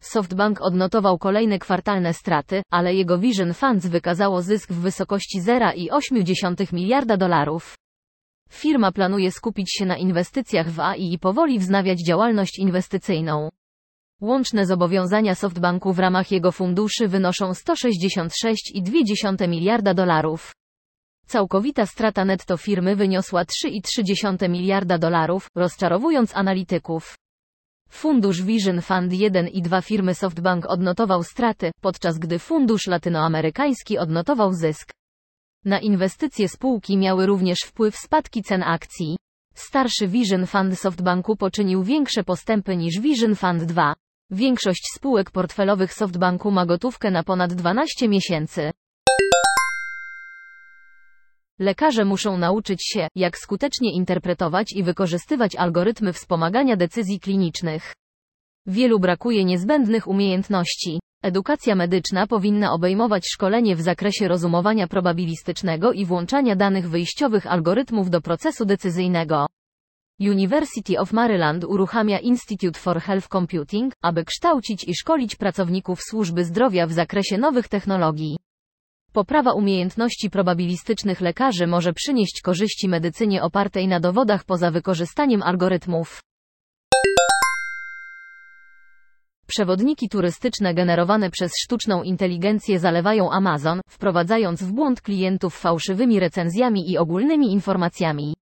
SoftBank odnotował kolejne kwartalne straty, ale jego Vision Funds wykazało zysk w wysokości 0,8 miliarda dolarów. Firma planuje skupić się na inwestycjach w AI i powoli wznawiać działalność inwestycyjną. Łączne zobowiązania SoftBanku w ramach jego funduszy wynoszą 166,2 miliarda dolarów. Całkowita strata netto firmy wyniosła 3,3 miliarda dolarów, rozczarowując analityków. Fundusz Vision Fund 1 i 2 firmy SoftBank odnotował straty, podczas gdy fundusz latynoamerykański odnotował zysk. Na inwestycje spółki miały również wpływ spadki cen akcji. Starszy Vision Fund SoftBanku poczynił większe postępy niż Vision Fund 2. Większość spółek portfelowych SoftBanku ma gotówkę na ponad 12 miesięcy. Lekarze muszą nauczyć się, jak skutecznie interpretować i wykorzystywać algorytmy wspomagania decyzji klinicznych. Wielu brakuje niezbędnych umiejętności. Edukacja medyczna powinna obejmować szkolenie w zakresie rozumowania probabilistycznego i włączania danych wyjściowych algorytmów do procesu decyzyjnego. University of Maryland uruchamia Institute for Health Computing, aby kształcić i szkolić pracowników służby zdrowia w zakresie nowych technologii. Poprawa umiejętności probabilistycznych lekarzy może przynieść korzyści medycynie opartej na dowodach poza wykorzystaniem algorytmów. Przewodniki turystyczne generowane przez sztuczną inteligencję zalewają Amazon, wprowadzając w błąd klientów fałszywymi recenzjami i ogólnymi informacjami.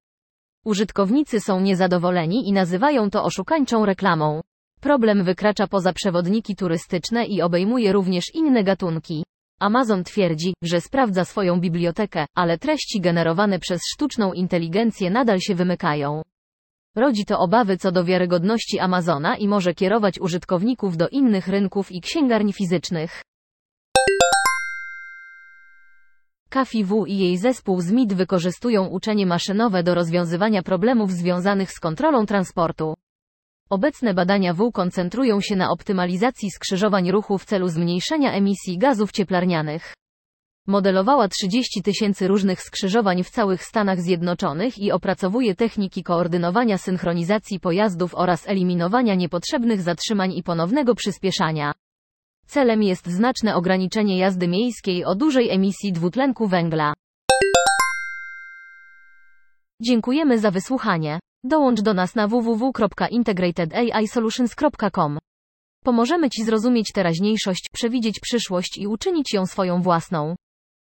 Użytkownicy są niezadowoleni i nazywają to oszukańczą reklamą. Problem wykracza poza przewodniki turystyczne i obejmuje również inne gatunki. Amazon twierdzi, że sprawdza swoją bibliotekę, ale treści generowane przez sztuczną inteligencję nadal się wymykają. Rodzi to obawy co do wiarygodności Amazona i może kierować użytkowników do innych rynków i księgarni fizycznych. Kafi W i jej zespół z MIT wykorzystują uczenie maszynowe do rozwiązywania problemów związanych z kontrolą transportu. Obecne badania W koncentrują się na optymalizacji skrzyżowań ruchu w celu zmniejszenia emisji gazów cieplarnianych. Modelowała 30 tysięcy różnych skrzyżowań w całych Stanach Zjednoczonych i opracowuje techniki koordynowania synchronizacji pojazdów oraz eliminowania niepotrzebnych zatrzymań i ponownego przyspieszania. Celem jest znaczne ograniczenie jazdy miejskiej o dużej emisji dwutlenku węgla. Dziękujemy za wysłuchanie. Dołącz do nas na www.integratedAIsolutions.com. Pomożemy Ci zrozumieć teraźniejszość, przewidzieć przyszłość i uczynić ją swoją własną.